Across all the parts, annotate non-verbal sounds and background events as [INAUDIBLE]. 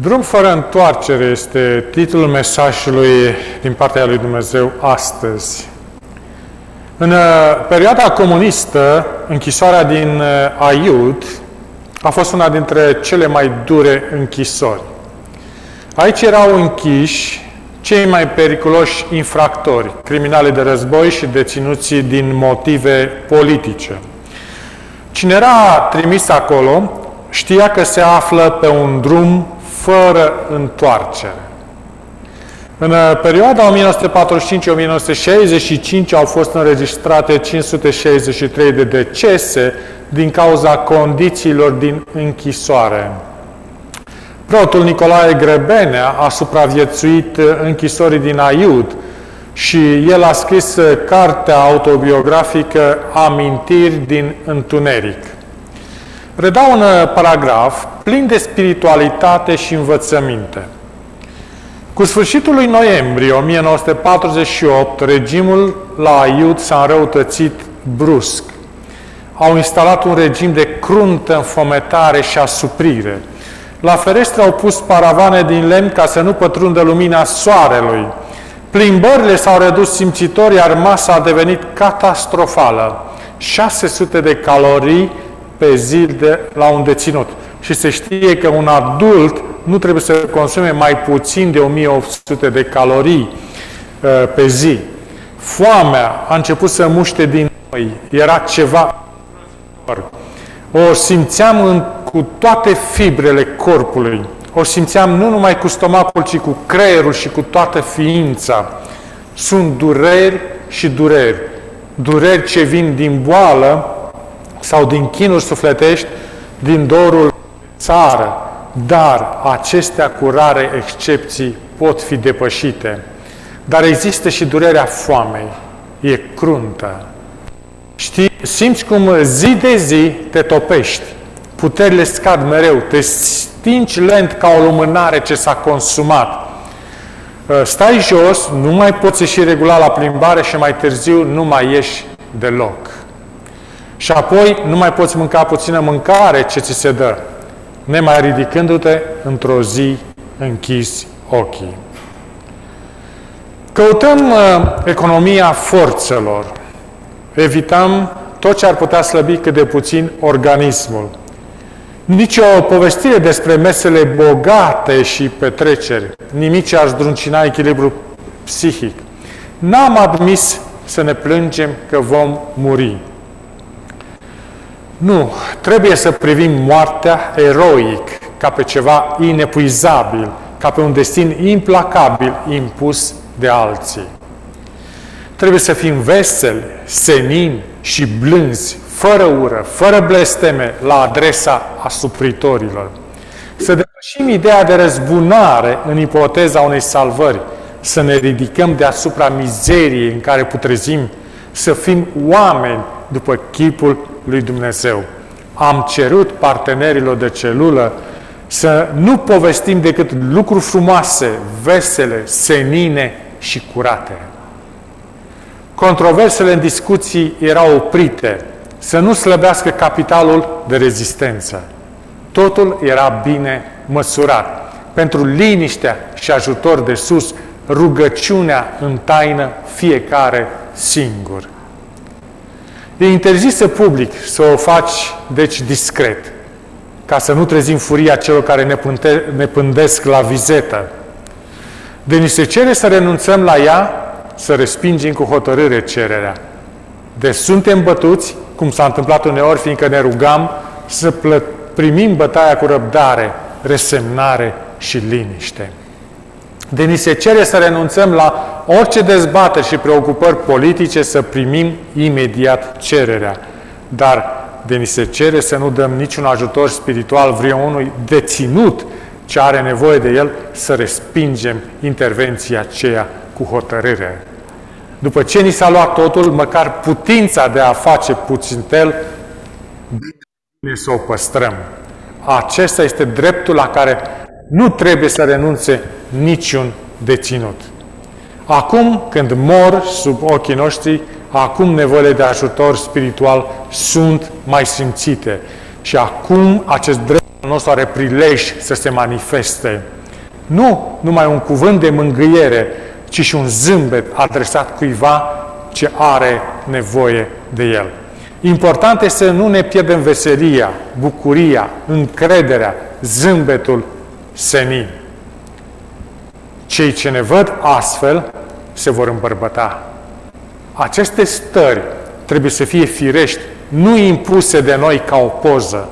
Drum fără întoarcere este titlul mesajului din partea lui Dumnezeu astăzi. În uh, perioada comunistă, închisoarea din uh, Aiud a fost una dintre cele mai dure închisori. Aici erau închiși cei mai periculoși infractori, criminali de război și deținuții din motive politice. Cine era trimis acolo știa că se află pe un drum fără întoarcere. În uh, perioada 1945-1965 au fost înregistrate 563 de decese din cauza condițiilor din închisoare. Protul Nicolae Grebenea a supraviețuit închisorii din Aiud și el a scris cartea autobiografică Amintiri din Întuneric. Redau un paragraf plin de spiritualitate și învățăminte. Cu sfârșitul lui noiembrie 1948, regimul la Aiud s-a înrăutățit brusc. Au instalat un regim de cruntă înfometare și asuprire. La ferestre au pus paravane din lemn ca să nu pătrundă lumina soarelui. Plimbările s-au redus simțitor, iar masa a devenit catastrofală. 600 de calorii pe zi de, la un deținut. Și se știe că un adult nu trebuie să consume mai puțin de 1800 de calorii uh, pe zi. Foamea a început să muște din noi. Era ceva... O simțeam în, cu toate fibrele corpului. O simțeam nu numai cu stomacul, ci cu creierul și cu toată ființa. Sunt dureri și dureri. Dureri ce vin din boală sau din chinuri sufletești, din dorul țară, dar acestea cu rare excepții pot fi depășite. Dar există și durerea foamei. E cruntă. Știi, simți cum zi de zi te topești. Puterile scad mereu. Te stingi lent ca o lumânare ce s-a consumat. Ă, stai jos, nu mai poți ieși regulat la plimbare și mai târziu nu mai ieși deloc. Și apoi nu mai poți mânca puțină mâncare ce ți se dă nemai ridicându-te într-o zi închis ochii. Căutăm uh, economia forțelor. Evităm tot ce ar putea slăbi cât de puțin organismul. Nici o povestire despre mesele bogate și petreceri, nimic ce ar zdruncina echilibru psihic. N-am admis să ne plângem că vom muri. Nu, trebuie să privim moartea eroic, ca pe ceva inepuizabil, ca pe un destin implacabil impus de alții. Trebuie să fim veseli, senini și blânzi, fără ură, fără blesteme la adresa asupritorilor. Să depășim ideea de răzbunare în ipoteza unei salvări, să ne ridicăm deasupra mizeriei în care putrezim, să fim oameni după chipul lui Dumnezeu. Am cerut partenerilor de celulă să nu povestim decât lucruri frumoase, vesele, senine și curate. Controversele în discuții erau oprite, să nu slăbească capitalul de rezistență. Totul era bine măsurat. Pentru liniștea și ajutor de sus, rugăciunea în taină fiecare singur. E interzisă public să o faci, deci, discret, ca să nu trezim furia celor care ne, pânte, ne pândesc la vizetă. De ni se cere să renunțăm la ea, să respingem cu hotărâre cererea. Deci suntem bătuți, cum s-a întâmplat uneori, fiindcă ne rugam, să primim bătaia cu răbdare, resemnare și liniște. De ni se cere să renunțăm la orice dezbateri și preocupări politice, să primim imediat cererea. Dar de ni se cere să nu dăm niciun ajutor spiritual vreunui deținut ce are nevoie de el, să respingem intervenția aceea cu hotărâre. După ce ni s-a luat totul, măcar putința de a face puțintel, bine să o păstrăm. Acesta este dreptul la care nu trebuie să renunțe niciun deținut. Acum, când mor sub ochii noștri, acum nevoile de ajutor spiritual sunt mai simțite. Și acum acest drept nostru are prilej să se manifeste. Nu numai un cuvânt de mângâiere, ci și un zâmbet adresat cuiva ce are nevoie de el. Important este să nu ne pierdem veselia, bucuria, încrederea, zâmbetul senin. Cei ce ne văd astfel se vor îmbărbăta. Aceste stări trebuie să fie firești, nu impuse de noi ca o poză,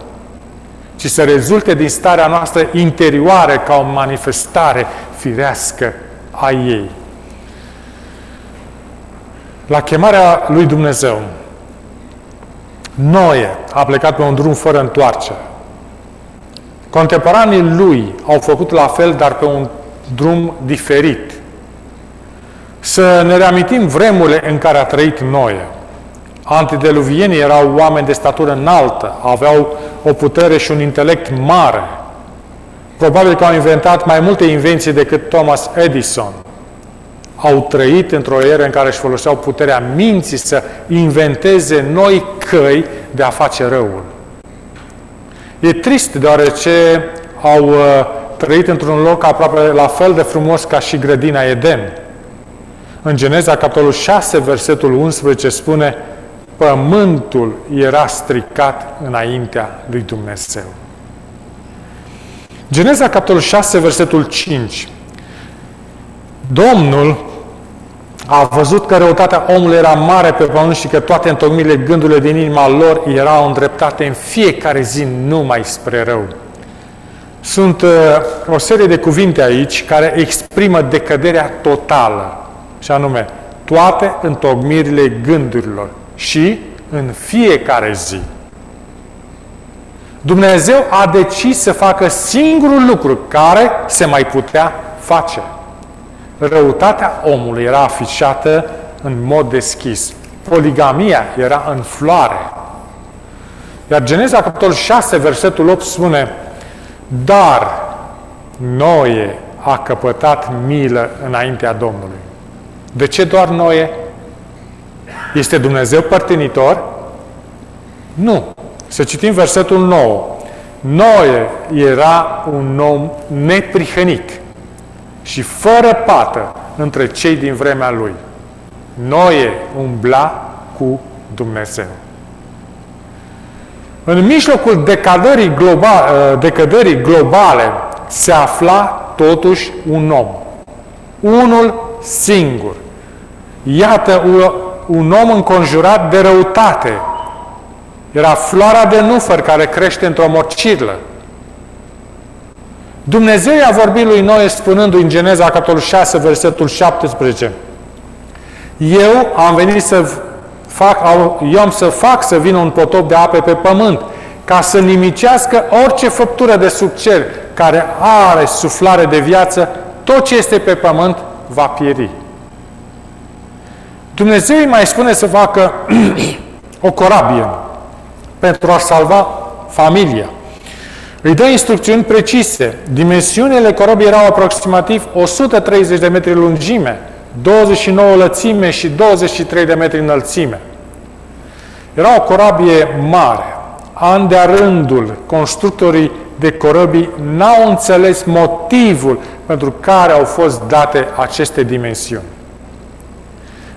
ci să rezulte din starea noastră interioară ca o manifestare firească a ei. La chemarea lui Dumnezeu, Noe a plecat pe un drum fără întoarcere. Contemporanii lui au făcut la fel, dar pe un drum diferit. Să ne reamintim vremurile în care a trăit Noe. Antideluvienii erau oameni de statură înaltă, aveau o putere și un intelect mare. Probabil că au inventat mai multe invenții decât Thomas Edison. Au trăit într-o eră în care își foloseau puterea minții să inventeze noi căi de a face răul. E trist deoarece au uh, trăit într-un loc aproape la fel de frumos ca și grădina Eden. În Geneza, capitolul 6, versetul 11 spune Pământul era stricat înaintea lui Dumnezeu. Geneza, capitolul 6, versetul 5. Domnul a văzut că răutatea omului era mare pe pământ și că toate întocmirile gândurile din inima lor erau îndreptate în fiecare zi numai spre rău. Sunt uh, o serie de cuvinte aici care exprimă decăderea totală, și anume toate întocmirile gândurilor și în fiecare zi. Dumnezeu a decis să facă singurul lucru care se mai putea face. Răutatea omului era afișată în mod deschis. Poligamia era în floare. Iar Geneza, capitolul 6, versetul 8 spune Dar Noe a căpătat milă înaintea Domnului. De ce doar Noe? Este Dumnezeu părtinitor? Nu. Să citim versetul 9. Noe era un om neprihănit și fără pată între cei din vremea lui. Noe umbla cu Dumnezeu. În mijlocul decadării, globa, ă, decadării globale se afla totuși un om. Unul singur. Iată un om înconjurat de răutate. Era floarea de nufăr care crește într-o morcirlă. Dumnezeu a vorbit lui Noe spunându-i în Geneza, capitolul 6, versetul 17, Eu am venit să fac, eu am să fac să vină un potop de ape pe pământ, ca să nimicească orice făptură de sub cer care are suflare de viață, tot ce este pe pământ va pieri. Dumnezeu îi mai spune să facă [CLEARS THROAT] o corabie pentru a salva familia. Îi dă instrucțiuni precise. Dimensiunile corabiei erau aproximativ 130 de metri lungime, 29 lățime și 23 de metri înălțime. Era o corabie mare. An de rândul, constructorii de corăbii n-au înțeles motivul pentru care au fost date aceste dimensiuni.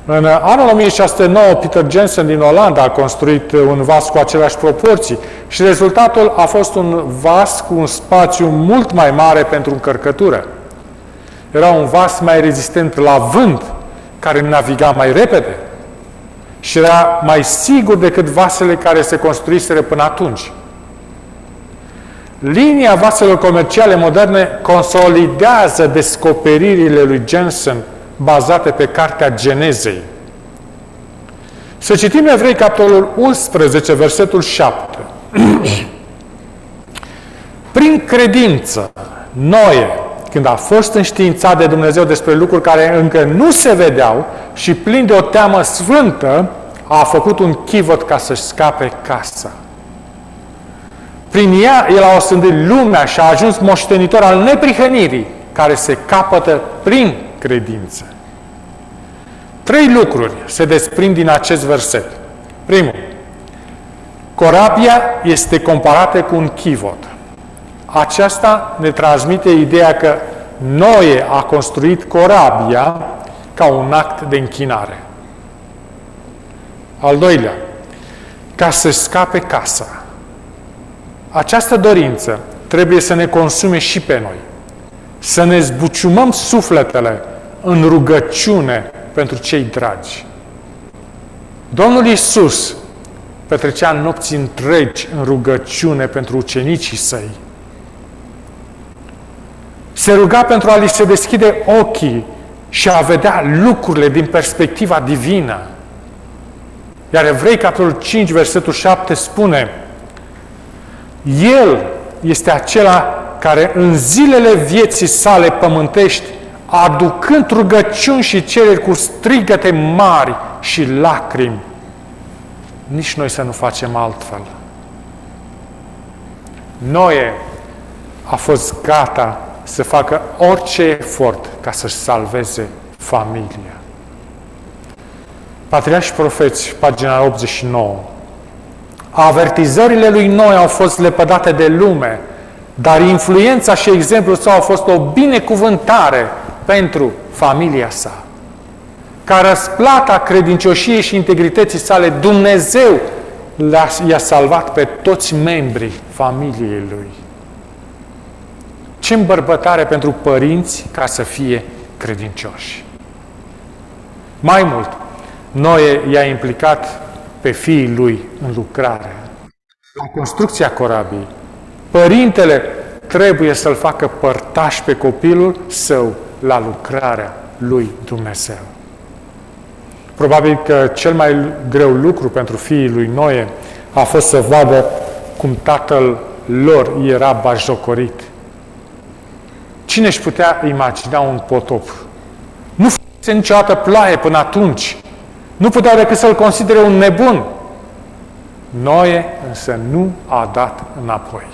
În anul 1609, Peter Jensen din Olanda a construit un vas cu aceleași proporții și rezultatul a fost un vas cu un spațiu mult mai mare pentru încărcătură. Era un vas mai rezistent la vânt, care naviga mai repede și era mai sigur decât vasele care se construiseră până atunci. Linia vaselor comerciale moderne consolidează descoperirile lui Jensen bazate pe Cartea Genezei. Să citim Evrei, capitolul 11, versetul 7. [CLEARS THROAT] Prin credință, Noe, când a fost înștiințat de Dumnezeu despre lucruri care încă nu se vedeau și plin de o teamă sfântă, a făcut un chivot ca să-și scape casa. Prin ea, el a osândit lumea și a ajuns moștenitor al neprihănirii, care se capătă prin credință. Trei lucruri se desprind din acest verset. Primul, corabia este comparată cu un chivot. Aceasta ne transmite ideea că Noe a construit corabia ca un act de închinare. Al doilea, ca să scape casa. Această dorință trebuie să ne consume și pe noi. Să ne zbuciumăm sufletele în rugăciune pentru cei dragi. Domnul Iisus petrecea nopți întregi în rugăciune pentru ucenicii săi. Se ruga pentru a li se deschide ochii și a vedea lucrurile din perspectiva divină. Iar Evrei, capitolul 5, versetul 7 spune El este acela care în zilele vieții sale pământești, aducând rugăciuni și cereri cu strigăte mari și lacrimi, nici noi să nu facem altfel. Noe a fost gata să facă orice efort ca să-și salveze familia. Patriarhi și profeți, pagina 89. Avertizările lui Noi au fost lepădate de lume, dar influența și exemplul său au fost o binecuvântare pentru familia sa. Ca răsplata credincioșiei și integrității sale, Dumnezeu i-a salvat pe toți membrii familiei lui. Ce îmbărbătare pentru părinți ca să fie credincioși. Mai mult, Noe i-a implicat pe fiii lui în lucrare. La construcția corabiei, părintele trebuie să-l facă părtaș pe copilul său la lucrarea lui Dumnezeu. Probabil că cel mai greu lucru pentru fiii lui Noe a fost să vadă cum tatăl lor era bajocorit. Cine își putea imagina un potop? Nu fusese niciodată ploaie până atunci. Nu putea decât să-l considere un nebun. Noe însă nu a dat înapoi.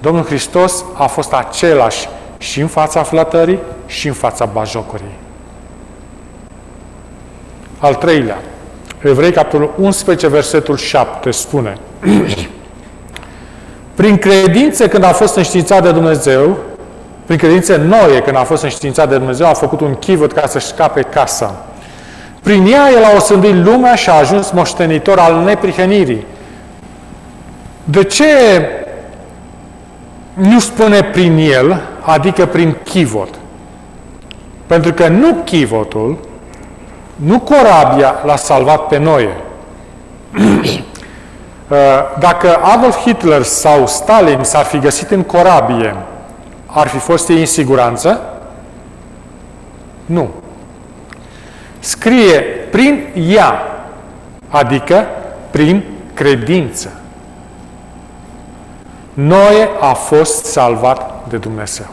Domnul Hristos a fost același și în fața flătării și în fața bajocorii. Al treilea, Evrei, capitolul 11, versetul 7, spune [CLEARS THROAT] Prin credință, când a fost înștiințat de Dumnezeu, prin credință Noe, când a fost înștiințat de Dumnezeu, a făcut un chivot ca să-și scape casa. Prin ea el a osândit lumea și a ajuns moștenitor al neprihănirii. De ce nu spune prin el, adică prin chivot? Pentru că nu chivotul, nu corabia l-a salvat pe Noe. [CLEARS THROAT] Dacă Adolf Hitler sau Stalin s-ar fi găsit în corabie, ar fi fost ei în siguranță? Nu. Scrie prin ea, adică prin credință. Noe a fost salvat de Dumnezeu.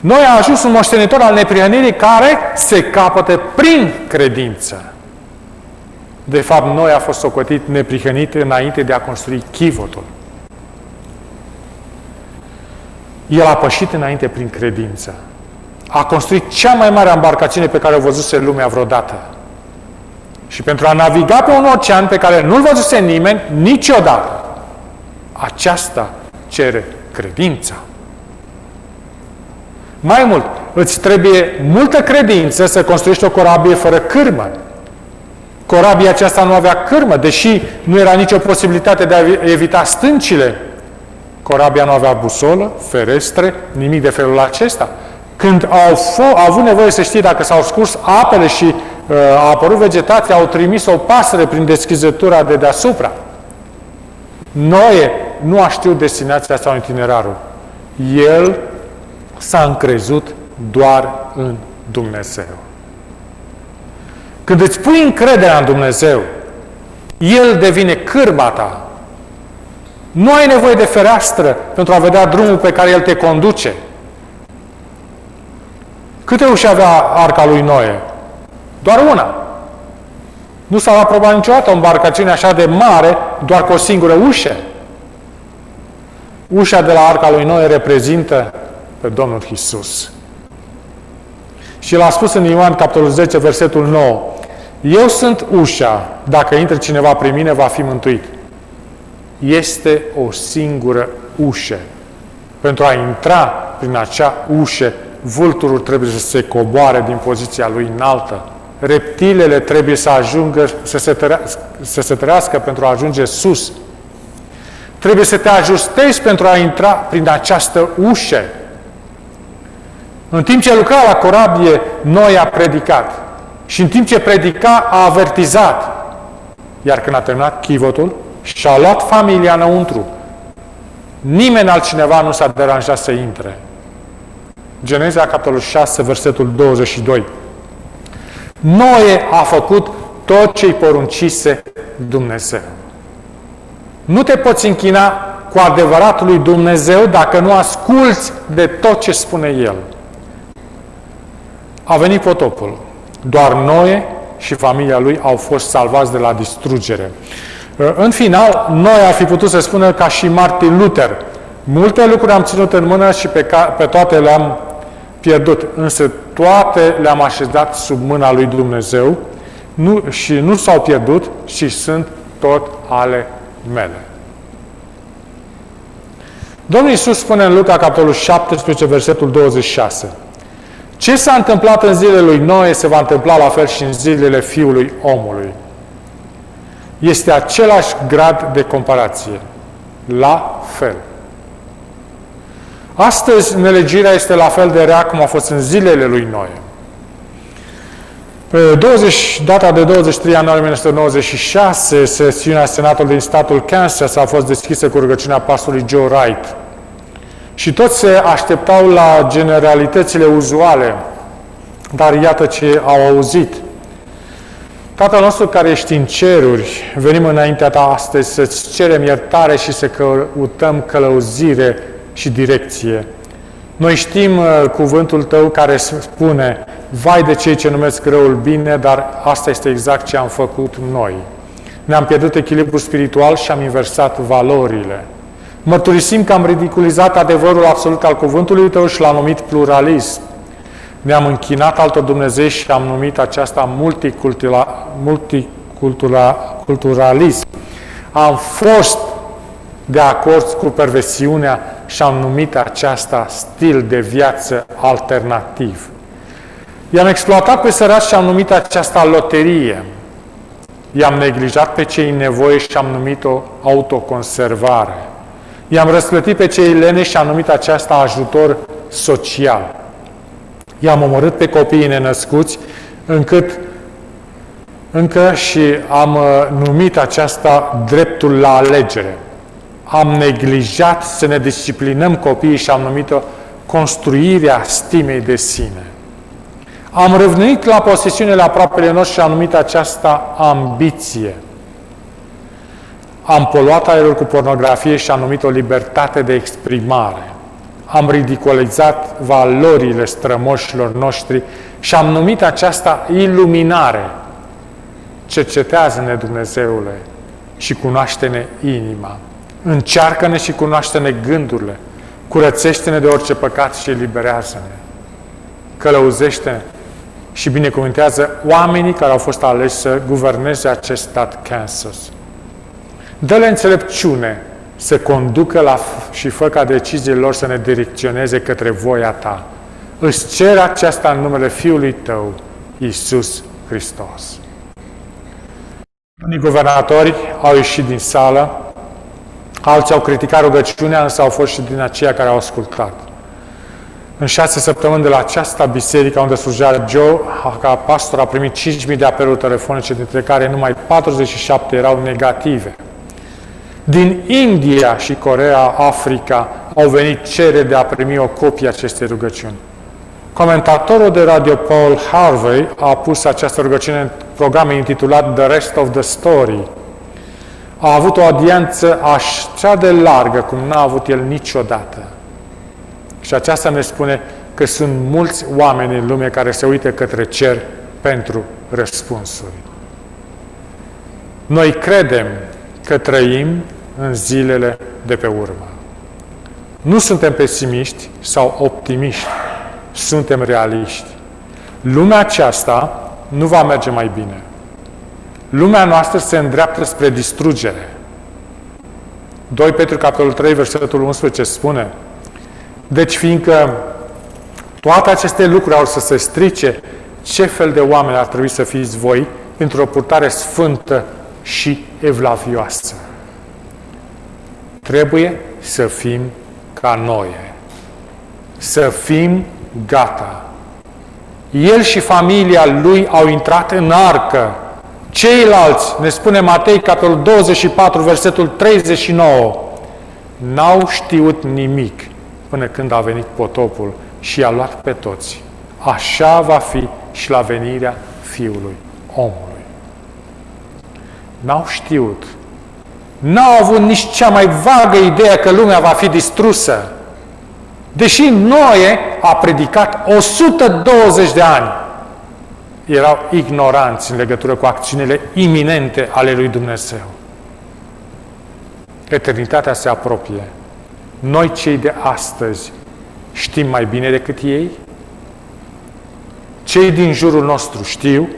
Noi a ajuns un moștenitor al neprihănirii care se capătă prin credință. De fapt, noi a fost socotit neprihănit înainte de a construi chivotul. El a pășit înainte prin credință. A construit cea mai mare embarcațiune pe care o văzuse lumea vreodată. Și pentru a naviga pe un ocean pe care nu-l văzuse nimeni niciodată, aceasta cere credința. Mai mult, îți trebuie multă credință să construiești o corabie fără cârmă. Corabia aceasta nu avea cârmă, deși nu era nicio posibilitate de a evita stâncile. Corabia nu avea busolă, ferestre, nimic de felul acesta. Când au, f- au avut nevoie să știe dacă s-au scurs apele și uh, a apărut vegetația, au trimis o pasăre prin deschizătura de deasupra. Noe nu a știut destinația sau itinerarul. El s-a încrezut doar în Dumnezeu. Când îți pui încrederea în Dumnezeu, El devine cârma ta. Nu ai nevoie de fereastră pentru a vedea drumul pe care El te conduce. Câte uși avea arca lui Noe? Doar una. Nu s-a aprobat niciodată o embarcațiune așa de mare, doar cu o singură ușă. Ușa de la arca lui Noe reprezintă pe Domnul Isus. Și l-a spus în Ioan, capitolul 10, versetul 9. Eu sunt ușa, dacă intră cineva prin mine, va fi mântuit. este o singură ușă. Pentru a intra prin acea ușă, vulturul trebuie să se coboare din poziția lui înaltă. Reptilele trebuie să ajungă, să se, tărească, să se tărească pentru a ajunge sus. Trebuie să te ajustezi pentru a intra prin această ușă. În timp ce lucra la corabie, noi a predicat. Și în timp ce predica, a avertizat. Iar când a terminat chivotul, și-a luat familia înăuntru. Nimeni altcineva nu s-a deranjat să intre. Geneza, capitolul 6, versetul 22. Noe a făcut tot ce-i poruncise Dumnezeu. Nu te poți închina cu adevăratul lui Dumnezeu dacă nu asculți de tot ce spune El. A venit potopul. Doar Noe și familia lui au fost salvați de la distrugere. În final, noi ar fi putut să spunem ca și Martin Luther, multe lucruri am ținut în mână și pe, ca, pe toate le-am pierdut, însă toate le-am așezat sub mâna lui Dumnezeu nu, și nu s-au pierdut și sunt tot ale mele. Domnul Iisus spune în Luca, capitolul 17, versetul 26. Ce s-a întâmplat în zilele lui Noe se va întâmpla la fel și în zilele Fiului omului. Este același grad de comparație. La fel. Astăzi, nelegirea este la fel de rea cum a fost în zilele lui Noe. Pe 20, data de 23 ianuarie 1996, sesiunea Senatului din statul Kansas a fost deschisă cu rugăciunea pastorului Joe Wright. Și toți se așteptau la generalitățile uzuale, dar iată ce au auzit. Tatăl nostru care ești în ceruri, venim înaintea ta astăzi să-ți cerem iertare și să căutăm călăuzire și direcție. Noi știm uh, cuvântul tău care spune, vai de cei ce numesc răul bine, dar asta este exact ce am făcut noi. Ne-am pierdut echilibru spiritual și am inversat valorile. Mărturisim că am ridiculizat adevărul absolut al cuvântului tău și l-am numit pluralism. Ne-am închinat altor Dumnezei și am numit aceasta multiculturalism. Am fost de acord cu perversiunea și am numit aceasta stil de viață alternativ. I-am exploatat pe săraci și am numit aceasta loterie. I-am neglijat pe cei în nevoie și am numit-o autoconservare. I-am răsplătit pe cei lene și am numit aceasta ajutor social. I-am omorât pe copiii nenăscuți încât încă și am uh, numit aceasta dreptul la alegere. Am neglijat să ne disciplinăm copiii și am numit-o construirea stimei de sine. Am revenit la posesiunile aproapele noștri și am numit aceasta ambiție. Am poluat aerul cu pornografie și am numit-o libertate de exprimare. Am ridiculizat valorile strămoșilor noștri și am numit aceasta iluminare. Cercetează-ne, Dumnezeule, și cunoaște-ne inima. Încearcă-ne și cunoaște-ne gândurile. Curățește-ne de orice păcat și eliberează-ne. Călăuzește-ne și binecuvântează oamenii care au fost aleși să guverneze acest stat Kansas. Dă-le înțelepciune să conducă la și fă ca deciziile lor să ne direcționeze către voia ta. Îți cer aceasta în numele Fiului tău, Iisus Hristos. Unii guvernatori au ieșit din sală, alții au criticat rugăciunea, însă au fost și din aceia care au ascultat. În șase săptămâni de la această biserică unde slujea Joe, ca pastor a primit 5.000 de apeluri telefonice, dintre care numai 47 erau negative. Din India și Corea, Africa, au venit cere de a primi o copie acestei rugăciuni. Comentatorul de radio Paul Harvey a pus această rugăciune în program intitulat The Rest of the Story. A avut o audiență așa de largă cum n-a avut el niciodată. Și aceasta ne spune că sunt mulți oameni în lume care se uită către cer pentru răspunsuri. Noi credem că trăim în zilele de pe urmă. Nu suntem pesimiști sau optimiști, suntem realiști. Lumea aceasta nu va merge mai bine. Lumea noastră se îndreaptă spre distrugere. 2 Petru, capitolul 3, versetul 11 spune Deci fiindcă toate aceste lucruri au să se strice, ce fel de oameni ar trebui să fiți voi într-o purtare sfântă și evlavioasă? Trebuie să fim ca noi. Să fim gata. El și familia lui au intrat în arcă. Ceilalți, ne spune Matei, capitolul 24, versetul 39, n-au știut nimic până când a venit potopul și i-a luat pe toți. Așa va fi și la venirea Fiului omului. N-au știut. N-au avut nici cea mai vagă idee că lumea va fi distrusă. Deși Noe a predicat 120 de ani, erau ignoranți în legătură cu acțiunile iminente ale lui Dumnezeu. Eternitatea se apropie. Noi, cei de astăzi, știm mai bine decât ei? Cei din jurul nostru știu?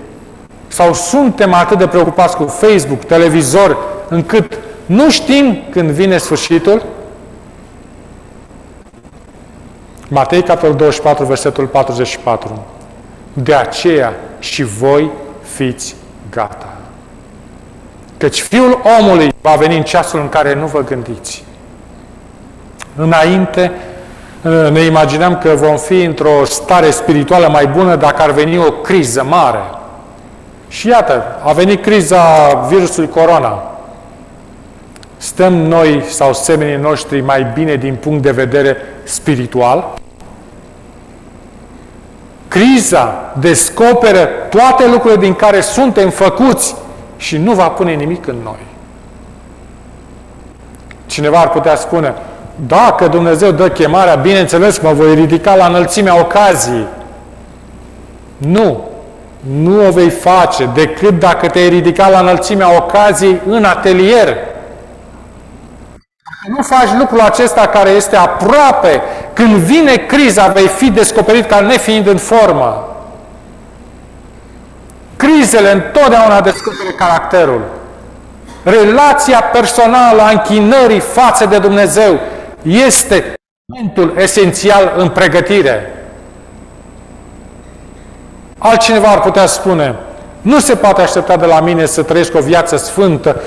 Sau suntem atât de preocupați cu Facebook, televizor, încât nu știm când vine sfârșitul? Matei, capitolul 24, versetul 44. De aceea și voi fiți gata. Căci Fiul omului va veni în ceasul în care nu vă gândiți. Înainte ne imaginăm că vom fi într-o stare spirituală mai bună dacă ar veni o criză mare. Și iată, a venit criza virusului corona. Stăm noi sau semenii noștri mai bine din punct de vedere spiritual? Criza descoperă toate lucrurile din care suntem făcuți și nu va pune nimic în noi. Cineva ar putea spune, dacă Dumnezeu dă chemarea, bineînțeles mă voi ridica la înălțimea ocaziei. Nu. Nu o vei face decât dacă te-ai ridicat la înălțimea ocaziei în atelier. Nu faci lucrul acesta care este aproape, când vine criza, vei fi descoperit ca nefiind în formă. Crizele întotdeauna descopere caracterul. Relația personală a închinării față de Dumnezeu este momentul esențial în pregătire. Altcineva ar putea spune, nu se poate aștepta de la mine să trăiesc o viață sfântă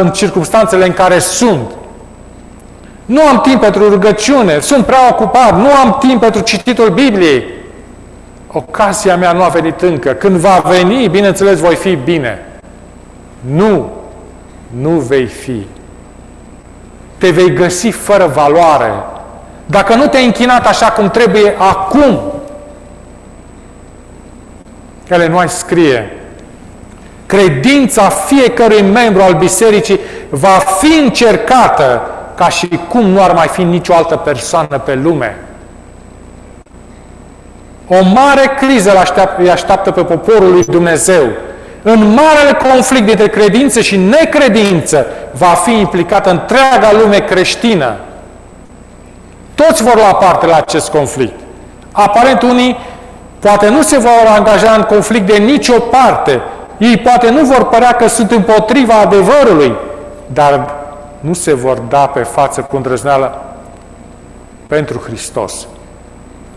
în circunstanțele în care sunt. Nu am timp pentru rugăciune, sunt prea ocupat, nu am timp pentru cititul Bibliei. Ocazia mea nu a venit încă. Când va veni, bineînțeles, voi fi bine. Nu, nu vei fi te vei găsi fără valoare. Dacă nu te-ai închinat așa cum trebuie acum, ele nu ai scrie, credința fiecărui membru al bisericii va fi încercată ca și cum nu ar mai fi nicio altă persoană pe lume. O mare criză îi așteaptă pe poporul lui Dumnezeu în marele conflict dintre credință și necredință va fi implicată întreaga lume creștină. Toți vor lua parte la acest conflict. Aparent unii poate nu se vor angaja în conflict de nicio parte. Ei poate nu vor părea că sunt împotriva adevărului, dar nu se vor da pe față cu îndrăzneală pentru Hristos.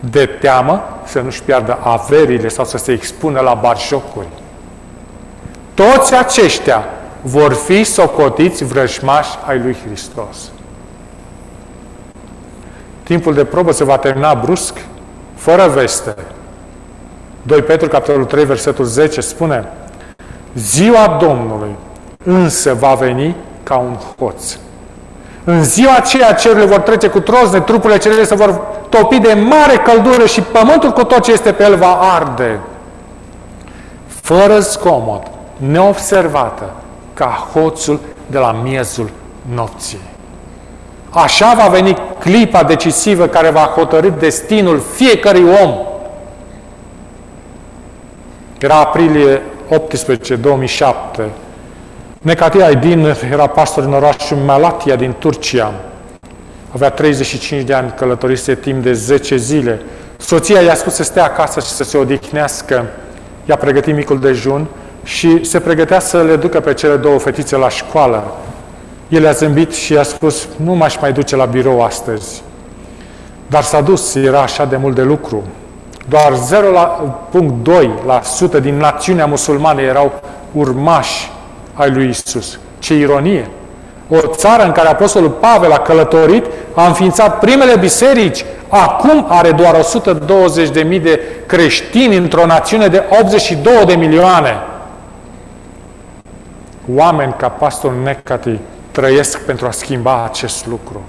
De teamă să nu-și piardă averile sau să se expună la barjocuri. Toți aceștia vor fi socotiți vrăjmași ai lui Hristos. Timpul de probă se va termina brusc, fără veste. 2 Petru, capitolul 3, versetul 10 spune Ziua Domnului însă va veni ca un hoț. În ziua aceea cerurile vor trece cu trozne, trupurile celele se vor topi de mare căldură și pământul cu tot ce este pe el va arde. Fără zgomot, neobservată, ca hoțul de la miezul nopții. Așa va veni clipa decisivă care va hotărâ destinul fiecărui om. Era aprilie 18, 2007. Necatia Aydin era pastor în orașul Malatia din Turcia. Avea 35 de ani, călătorise timp de 10 zile. Soția i-a spus să stea acasă și să se odihnească. I-a pregătit micul dejun și se pregătea să le ducă pe cele două fetițe la școală. El a zâmbit și a spus, nu m-aș mai duce la birou astăzi. Dar s-a dus, era așa de mult de lucru. Doar 0,2% din națiunea musulmană erau urmași ai lui Isus. Ce ironie! O țară în care Apostolul Pavel a călătorit, a înființat primele biserici, acum are doar 120.000 de creștini într-o națiune de 82 de milioane. Oameni ca pastor Necati trăiesc pentru a schimba acest lucru.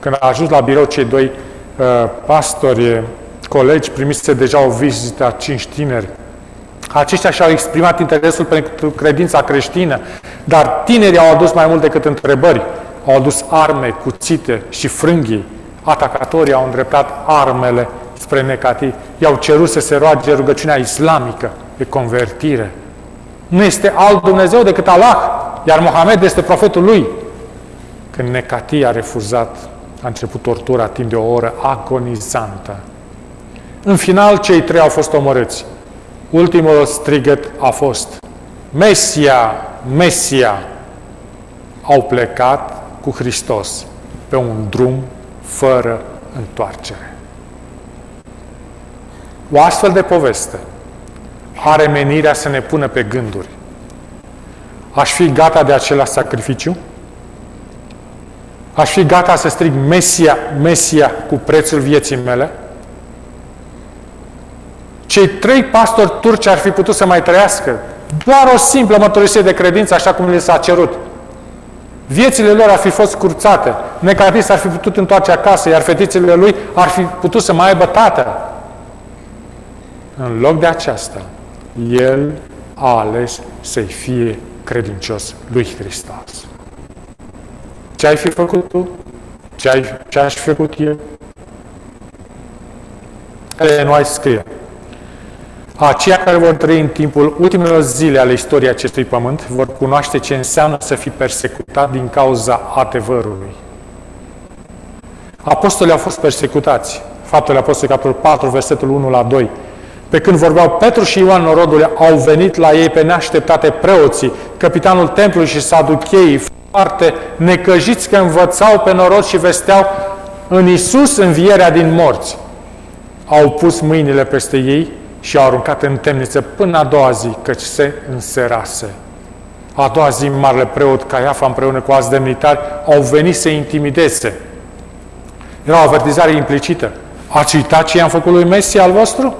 Când a ajuns la birou cei doi uh, pastori, colegi, primise deja o vizită a cinci tineri. Aceștia și-au exprimat interesul pentru credința creștină, dar tinerii au adus mai mult decât întrebări. Au adus arme, cuțite și frânghii. Atacatorii au îndreptat armele spre Necati. I-au cerut să se roage rugăciunea islamică de convertire. Nu este alt Dumnezeu decât Allah, iar Mohamed este profetul lui. Când Necati a refuzat, a început tortura timp de o oră agonizantă. În final, cei trei au fost omorâți. Ultimul strigăt a fost Mesia, Mesia. Au plecat cu Hristos pe un drum fără întoarcere. O astfel de poveste are menirea să ne pună pe gânduri. Aș fi gata de acela sacrificiu? Aș fi gata să strig Mesia, Mesia cu prețul vieții mele? Cei trei pastori turci ar fi putut să mai trăiască. Doar o simplă mărturisire de credință, așa cum le s-a cerut. Viețile lor ar fi fost curțate. Necatis ar fi putut întoarce acasă, iar fetițele lui ar fi putut să mai aibă tată. În loc de aceasta, el a ales să-i fie credincios lui Hristos. Ce ai fi făcut tu? Ce, ai, ce aș fi făcut eu? Ele nu ai scrie. Aceia care vor trăi în timpul ultimelor zile ale istoriei acestui pământ vor cunoaște ce înseamnă să fii persecutat din cauza adevărului. Apostolii au fost persecutați. Faptele Apostolului, capitolul 4, versetul 1 la 2. Pe când vorbeau Petru și Ioan norodului, au venit la ei pe neașteptate preoții, capitanul templului și saducheii, foarte necăjiți că învățau pe norod și vesteau în Isus învierea din morți. Au pus mâinile peste ei și au aruncat în temniță până a doua zi, căci se înserase. A doua zi, marele preot Caiafa împreună cu alți demnitari au venit să intimideze. Era o avertizare implicită. Ați uitat ce i-am făcut lui Mesia al vostru?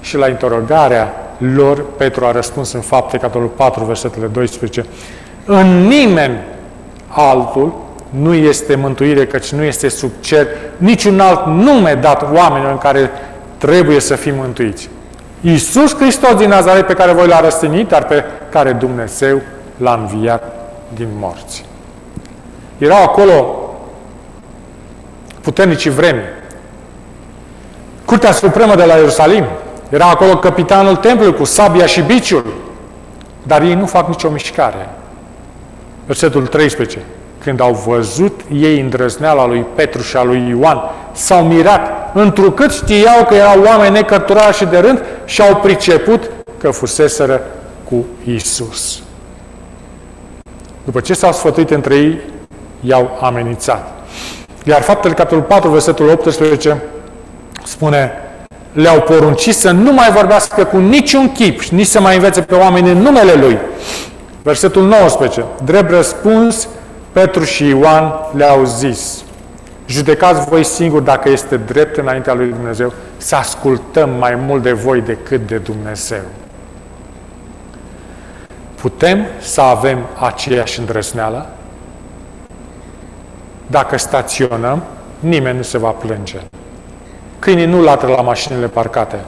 Și la interogarea lor, Petru a răspuns în fapte, capitolul 4, versetele 12. În nimeni altul nu este mântuire, căci nu este sub cer niciun alt nume dat oamenilor în care trebuie să fim mântuiți. Iisus Hristos din Nazaret pe care voi l-a răstinit, dar pe care Dumnezeu l-a înviat din morți. Erau acolo puternici vremi. Curtea Supremă de la Ierusalim. Era acolo capitanul templului cu sabia și biciul. Dar ei nu fac nicio mișcare. Versetul 13. Când au văzut ei îndrăzneala lui Petru și a lui Ioan, s-au mirat, întrucât știau că erau oameni necărturați și de rând și au priceput că fuseseră cu Isus. După ce s-au sfătuit între ei, i-au amenințat. Iar faptele, capitolul 4, versetul 18, spune le-au poruncit să nu mai vorbească cu niciun chip și nici să mai învețe pe oameni în numele Lui. Versetul 19. Drept răspuns, Petru și Ioan le-au zis, judecați voi singuri dacă este drept înaintea lui Dumnezeu să ascultăm mai mult de voi decât de Dumnezeu. Putem să avem aceeași îndrăzneală? Dacă staționăm, nimeni nu se va plânge. Câinii nu latră la mașinile parcate,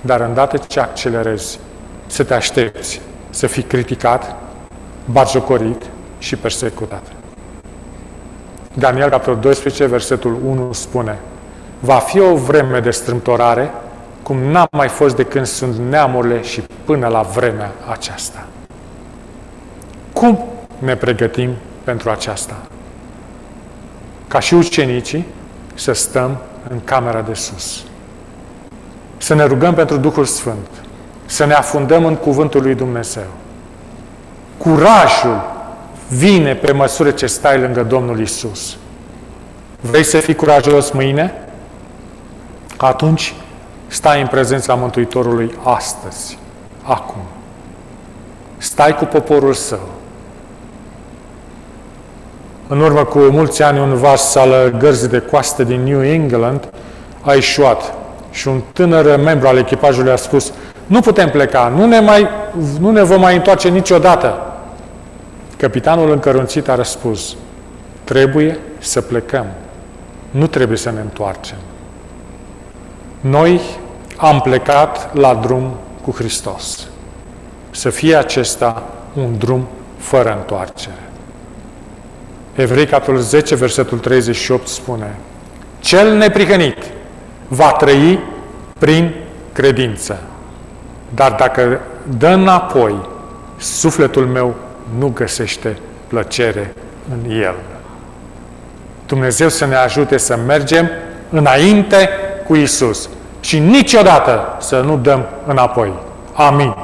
dar îndată ce accelerezi, să te aștepți să fii criticat, batjocorit și persecutat. Daniel, capitolul 12, versetul 1 spune Va fi o vreme de strâmtorare, cum n-a mai fost de când sunt neamurile și până la vremea aceasta. Cum ne pregătim pentru aceasta? Ca și ucenicii, să stăm în camera de sus. Să ne rugăm pentru Duhul Sfânt. Să ne afundăm în Cuvântul lui Dumnezeu. Curajul vine pe măsură ce stai lângă Domnul Isus. Vrei să fii curajos mâine? Atunci stai în prezența Mântuitorului astăzi, acum. Stai cu poporul său. În urmă cu mulți ani, un vas al gărzii de coastă din New England a ieșuat și un tânăr membru al echipajului a spus nu putem pleca, nu ne, mai, nu ne vom mai întoarce niciodată. Capitanul încărunțit a răspuns, trebuie să plecăm, nu trebuie să ne întoarcem. Noi am plecat la drum cu Hristos. Să fie acesta un drum fără întoarcere. Evrei, capitolul 10, versetul 38 spune Cel neprihănit va trăi prin credință. Dar dacă dă înapoi, sufletul meu nu găsește plăcere în el. Dumnezeu să ne ajute să mergem înainte cu Isus și niciodată să nu dăm înapoi. Amin.